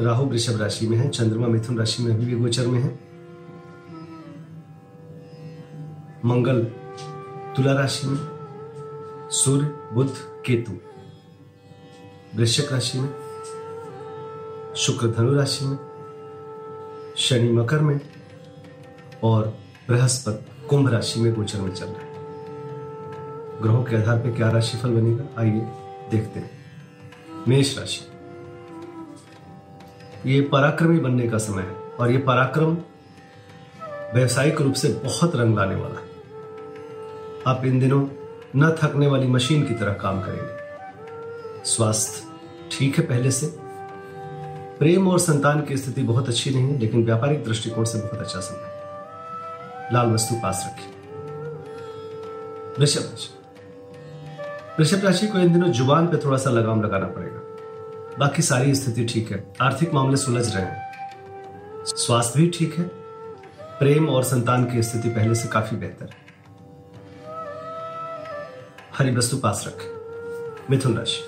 राहु वृषभ राशि में है, चंद्रमा मिथुन राशि में अभी भी गोचर में है। मंगल तुला राशि में, सूर्य, बुध, केतु, वृश्चिक राशि में, शुक्र धनु राशि में, शनि मकर में और बृहस्पति कुंभ राशि में गोचर में चल रहे हैं। ग्रहों के आधार पर क्या राशिफल बनेगा, आइए देखते हैं। मेष राशि। ये पराक्रमी बनने का समय है और ये पराक्रम व्यवसायिक रूप से बहुत रंग लाने वाला है। आप इन दिनों न थकने वाली मशीन की तरह काम करेंगे। स्वास्थ्य ठीक है पहले से। प्रेम और संतान की स्थिति बहुत अच्छी नहीं है, लेकिन व्यापारिक दृष्टिकोण से बहुत अच्छा समय है। लाल वस्तु पास रखें वृषभ राशि। वृषभ राशि को इन दिनों ज़ुबान पे थोड़ा सा लगाम लगाना पड़ेगा। बाकी सारी स्थिति ठीक है। आर्थिक मामले सुलझ रहे हैं। स्वास्थ्य भी ठीक है। प्रेम और संतान की स्थिति पहले से काफ़ी बेहतर है। हरी वस्तु पास रखें। मिथुन राशि।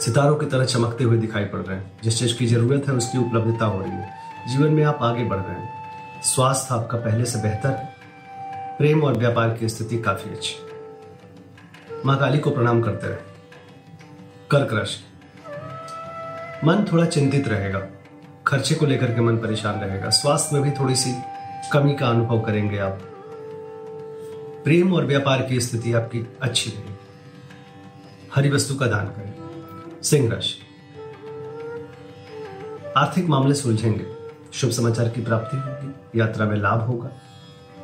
सितारों की तरह चमकते हुए दिखाई पड़ रहे हैं। जिस चीज़ की ज़रूरत है, उसकी उपलब्धता हो रही है। जीवन में आप आगे बढ़ रहे हैं। स्वास्थ्य आपका पहले से बेहतर है। प्रेम और व्यापार की स्थिति काफ़ी अच्छी माँ काली को प्रणाम करते रहे। कर्क राशि मन थोड़ा चिंतित रहेगा। खर्चे को लेकर के मन परेशान रहेगा। स्वास्थ्य में भी थोड़ी सी कमी का अनुभव करेंगे आप। प्रेम और व्यापार की स्थिति आपकी अच्छी रहेगी हरी वस्तु का दान करें। सिंह राशि। आर्थिक मामले सुलझेंगे। शुभ समाचार की प्राप्ति होगी। यात्रा में लाभ होगा।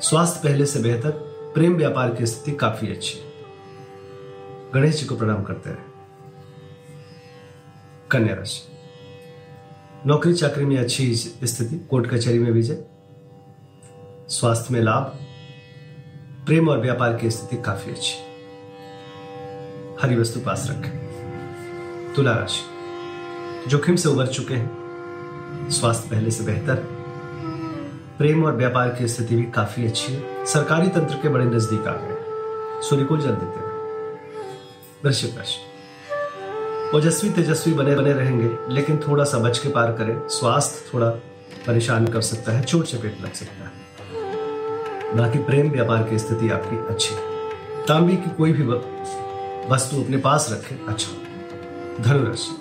स्वास्थ्य पहले से बेहतर। प्रेम व्यापार की स्थिति काफ़ी अच्छी। है गणेश जी को प्रणाम करते रहे। कन्या राशि। नौकरी चाकरी में अच्छी स्थिति, कोर्ट कचहरी में विजय। स्वास्थ्य में लाभ। प्रेम और व्यापार की स्थिति काफ़ी अच्छी। हरी वस्तु पास रखें। तुला राशि। जोखिम से उबर चुके हैं। स्वास्थ्य पहले से बेहतर है। प्रेम और व्यापार की स्थिति भी काफ़ी अच्छी है। सरकारी तंत्र के बड़े नज़दीक आ गए सूर्य को जल देते हैं वृश्चिक राशि। ओजस्वी तेजस्वी बने बने रहेंगे, लेकिन थोड़ा सा बच के पार करें। स्वास्थ्य थोड़ा परेशान कर सकता है, चोट चपेट लग सकता है। बाकी प्रेम व्यापार की स्थिति आपकी अच्छी। है तांबी की कोई भी वस्तु अपने पास रखें अच्छा। धनुराशि।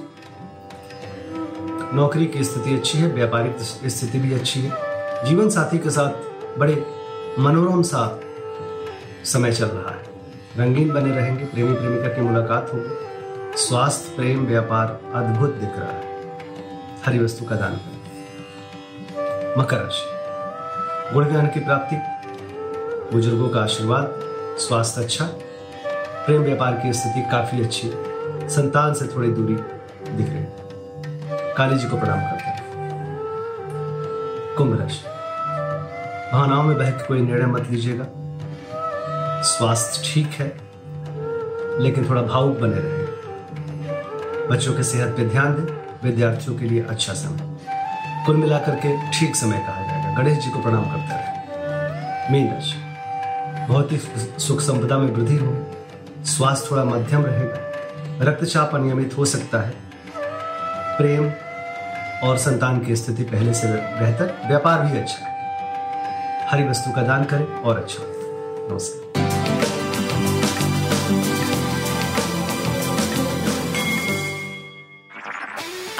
नौकरी की स्थिति अच्छी है, व्यापारिक स्थिति भी अच्छी है। जीवन साथी के साथ बड़े मनोरम सा समय चल रहा है। रंगीन बने रहेंगे प्रेमी प्रेमिका की मुलाकात होगी। स्वास्थ्य, प्रेम, व्यापार अद्भुत दिख रहा है। हरी वस्तु का दान करें। मकर राशि। गुण ज्ञान की प्राप्ति। बुज़ुर्गों का आशीर्वाद। स्वास्थ्य अच्छा। प्रेम व्यापार की स्थिति काफ़ी अच्छी संतान से थोड़ी दूरी दिख रही काली जी को प्रणाम करते हैं। कुंभ राशि। भावनाओं में बह कोई निर्णय मत लीजिएगा। स्वास्थ्य ठीक है, लेकिन थोड़ा भावुक बने रहे। बच्चों के सेहत पे ध्यान दें, विद्यार्थियों के लिए अच्छा समय। कुल मिलाकर के ठीक समय कहा जाएगा। गणेश जी को प्रणाम करते रहे। मीन राशि। ही सुख संपदा में वृद्धि हो। स्वास्थ्य थोड़ा मध्यम रहेगा। रक्तचाप अनियमित हो सकता है। प्रेम और संतान की स्थिति पहले से बेहतर। व्यापार भी अच्छा है। हरी वस्तु का दान करें और अच्छा नमस्कार।